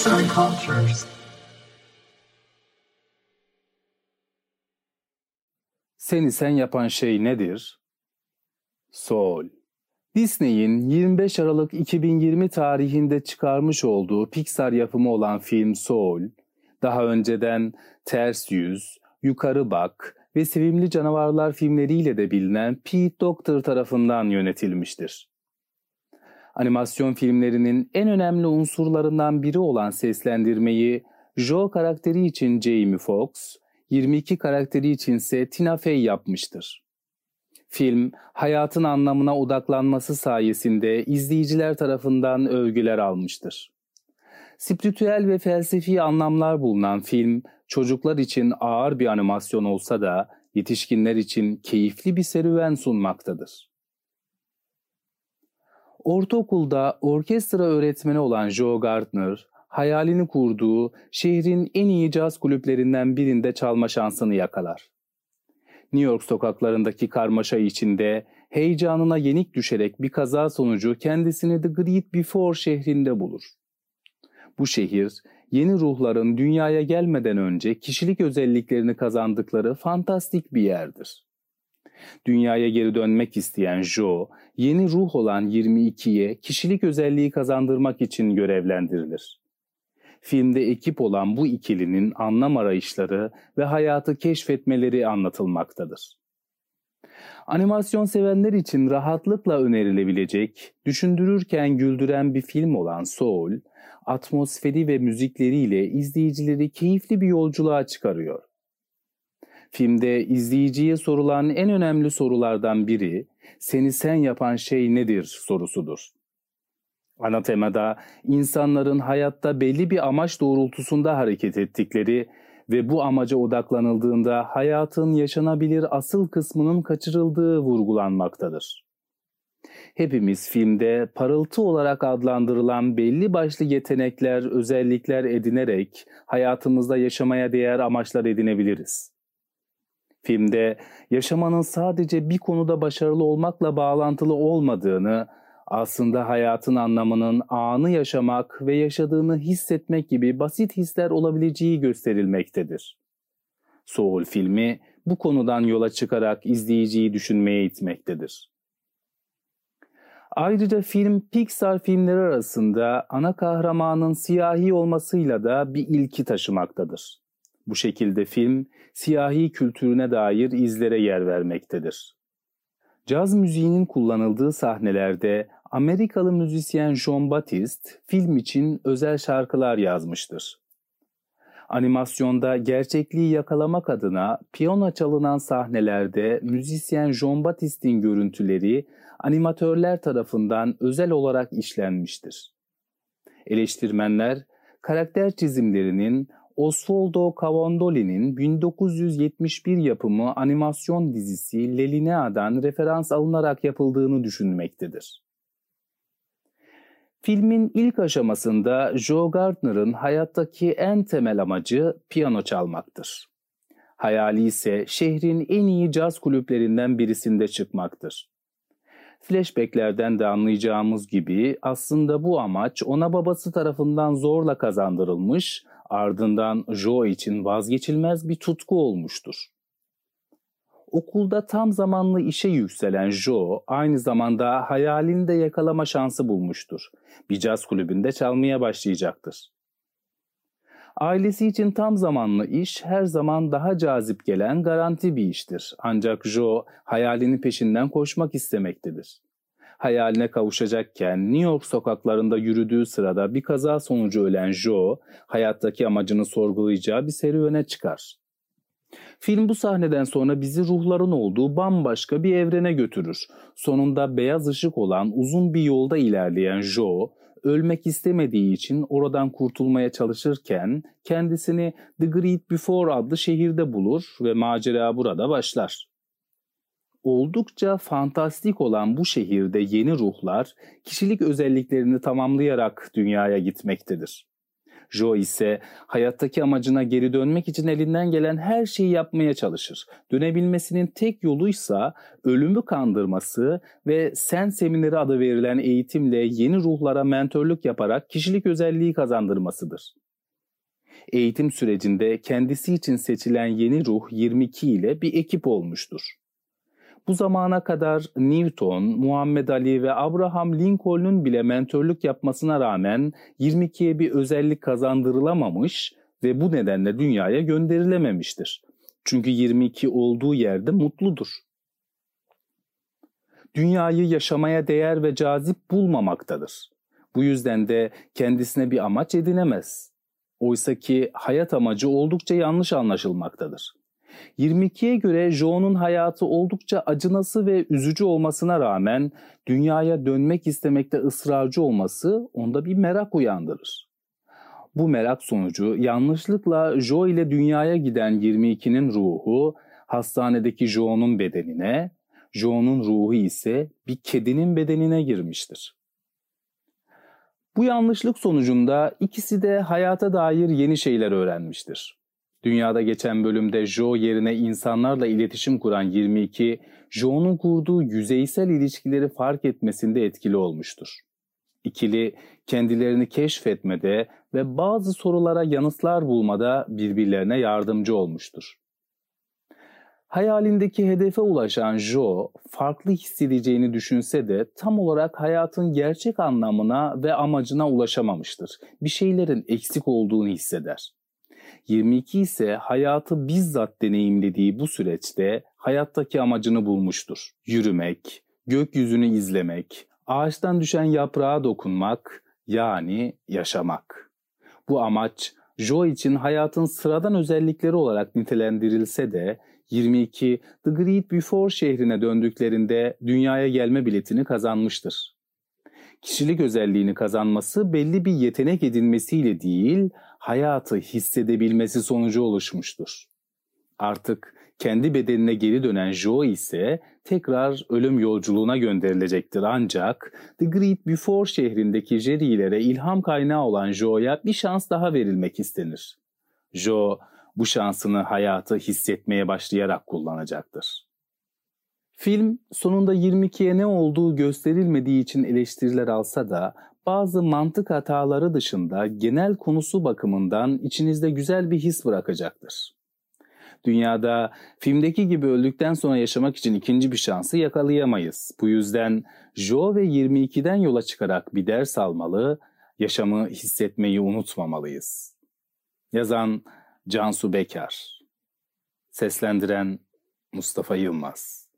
Arts and Cultures. Seni sen yapan şey nedir? Soul. Disney'in 25 Aralık 2020 tarihinde çıkarmış olduğu Pixar yapımı olan film Soul, daha önceden Ters Yüz, Yukarı Bak ve Sevimli Canavarlar filmleriyle de bilinen Pete Doctor tarafından yönetilmiştir. Animasyon filmlerinin en önemli unsurlarından biri olan seslendirmeyi Joe karakteri için Jamie Foxx, 22 karakteri içinse Tina Fey yapmıştır. Film, hayatın anlamına odaklanması sayesinde izleyiciler tarafından övgüler almıştır. Spiritüel ve felsefi anlamlar bulunan film, çocuklar için ağır bir animasyon olsa da yetişkinler için keyifli bir serüven sunmaktadır. Ortaokulda orkestra öğretmeni olan Joe Gardner, hayalini kurduğu şehrin en iyi caz kulüplerinden birinde çalma şansını yakalar. New York sokaklarındaki karmaşa içinde heyecanına yenik düşerek bir kaza sonucu kendisini The Great Before şehrinde bulur. Bu şehir, yeni ruhların dünyaya gelmeden önce kişilik özelliklerini kazandıkları fantastik bir yerdir. Dünyaya geri dönmek isteyen Joe, yeni ruh olan 22'ye kişilik özelliği kazandırmak için görevlendirilir. Filmde ekip olan bu ikilinin anlam arayışları ve hayatı keşfetmeleri anlatılmaktadır. Animasyon sevenler için rahatlıkla önerilebilecek, düşündürürken güldüren bir film olan Soul, atmosferi ve müzikleriyle izleyicileri keyifli bir yolculuğa çıkarıyor. Filmde izleyiciye sorulan en önemli sorulardan biri, seni sen yapan şey nedir sorusudur. Ana temada insanların hayatta belli bir amaç doğrultusunda hareket ettikleri ve bu amaca odaklanıldığında hayatın yaşanabilir asıl kısmının kaçırıldığı vurgulanmaktadır. Hepimiz filmde parıltı olarak adlandırılan belli başlı yetenekler, özellikler edinerek hayatımızda yaşamaya değer amaçlar edinebiliriz. Filmde yaşamanın sadece bir konuda başarılı olmakla bağlantılı olmadığını, aslında hayatın anlamının anı yaşamak ve yaşadığını hissetmek gibi basit hisler olabileceği gösterilmektedir. Soul filmi bu konudan yola çıkarak izleyiciyi düşünmeye itmektedir. Ayrıca film Pixar filmleri arasında ana kahramanın siyahi olmasıyla da bir ilki taşımaktadır. Bu şekilde film siyahi kültürüne dair izlere yer vermektedir. Caz müziğinin kullanıldığı sahnelerde Amerikalı müzisyen John Batiste film için özel şarkılar yazmıştır. Animasyonda gerçekliği yakalamak adına piyano çalınan sahnelerde müzisyen John Batiste'in görüntüleri animatörler tarafından özel olarak işlenmiştir. Eleştirmenler karakter çizimlerinin Osvaldo Cavandoli'nin 1971 yapımı animasyon dizisi Lelinea'dan referans alınarak yapıldığını düşünmektedir. Filmin ilk aşamasında Joe Gardner'ın hayattaki en temel amacı piyano çalmaktır. Hayali ise şehrin en iyi caz kulüplerinden birisinde çıkmaktır. Flashbacklerden de anlayacağımız gibi aslında bu amaç ona babası tarafından zorla kazandırılmış, ardından Joe için vazgeçilmez bir tutku olmuştur. Okulda tam zamanlı işe yükselen Joe aynı zamanda hayalini de yakalama şansı bulmuştur. Bir caz kulübünde çalmaya başlayacaktır. Ailesi için tam zamanlı iş her zaman daha cazip gelen garanti bir iştir. Ancak Joe hayalinin peşinden koşmak istemektedir. Hayaline kavuşacakken New York sokaklarında yürüdüğü sırada bir kaza sonucu ölen Joe, hayattaki amacını sorgulayacağı bir serüvene çıkar. Film bu sahneden sonra bizi ruhların olduğu bambaşka bir evrene götürür. Sonunda beyaz ışık olan uzun bir yolda ilerleyen Joe, ölmek istemediği için oradan kurtulmaya çalışırken kendisini The Great Before adlı şehirde bulur ve macera burada başlar. Oldukça fantastik olan bu şehirde yeni ruhlar kişilik özelliklerini tamamlayarak dünyaya gitmektedir. Jo ise hayattaki amacına geri dönmek için elinden gelen her şeyi yapmaya çalışır. Dönebilmesinin tek yoluysa ölümü kandırması ve Sen Semineri adı verilen eğitimle yeni ruhlara mentörlük yaparak kişilik özelliği kazandırmasıdır. Eğitim sürecinde kendisi için seçilen yeni ruh 22 ile bir ekip olmuştur. Bu zamana kadar Newton, Muhammed Ali ve Abraham Lincoln'un bile mentörlük yapmasına rağmen 22'ye bir özellik kazandırılamamış ve bu nedenle dünyaya gönderilememiştir. Çünkü 22 olduğu yerde mutludur. Dünyayı yaşamaya değer ve cazip bulmamaktadır. Bu yüzden de kendisine bir amaç edinemez. Oysa ki hayat amacı oldukça yanlış anlaşılmaktadır. 22'ye göre Joe'nun hayatı oldukça acınası ve üzücü olmasına rağmen dünyaya dönmek istemekte ısrarcı olması onda bir merak uyandırır. Bu merak sonucu yanlışlıkla Joe ile dünyaya giden 22'nin ruhu hastanedeki Joe'nun bedenine, Joe'nun ruhu ise bir kedinin bedenine girmiştir. Bu yanlışlık sonucunda ikisi de hayata dair yeni şeyler öğrenmiştir. Dünyada geçen bölümde Joe yerine insanlarla iletişim kuran 22, Joe'nun kurduğu yüzeysel ilişkileri fark etmesinde etkili olmuştur. İkili kendilerini keşfetmede ve bazı sorulara yanıtlar bulmada birbirlerine yardımcı olmuştur. Hayalindeki hedefe ulaşan Joe, farklı hissedeceğini düşünse de tam olarak hayatın gerçek anlamına ve amacına ulaşamamıştır. Bir şeylerin eksik olduğunu hisseder. 22 ise hayatı bizzat deneyimlediği bu süreçte hayattaki amacını bulmuştur. Yürümek, gökyüzünü izlemek, ağaçtan düşen yaprağa dokunmak yani yaşamak. Bu amaç Joe için hayatın sıradan özellikleri olarak nitelendirilse de 22 The Great Before şehrine döndüklerinde dünyaya gelme biletini kazanmıştır. Kişilik özelliğini kazanması belli bir yetenek edinmesiyle değil, hayatı hissedebilmesi sonucu oluşmuştur. Artık kendi bedenine geri dönen Joe ise tekrar ölüm yolculuğuna gönderilecektir ancak The Great Before şehrindeki Jerry'lere ilham kaynağı olan Joe'ya bir şans daha verilmek istenir. Joe bu şansını hayatı hissetmeye başlayarak kullanacaktır. Film sonunda 22'ye ne olduğu gösterilmediği için eleştiriler alsa da bazı mantık hataları dışında genel konusu bakımından içinizde güzel bir his bırakacaktır. Dünyada filmdeki gibi öldükten sonra yaşamak için ikinci bir şansı yakalayamayız. Bu yüzden Joe ve 22'den yola çıkarak bir ders almalı, yaşamı hissetmeyi unutmamalıyız. Yazan Cansu Bekar Seslendiren Mustafa Yılmaz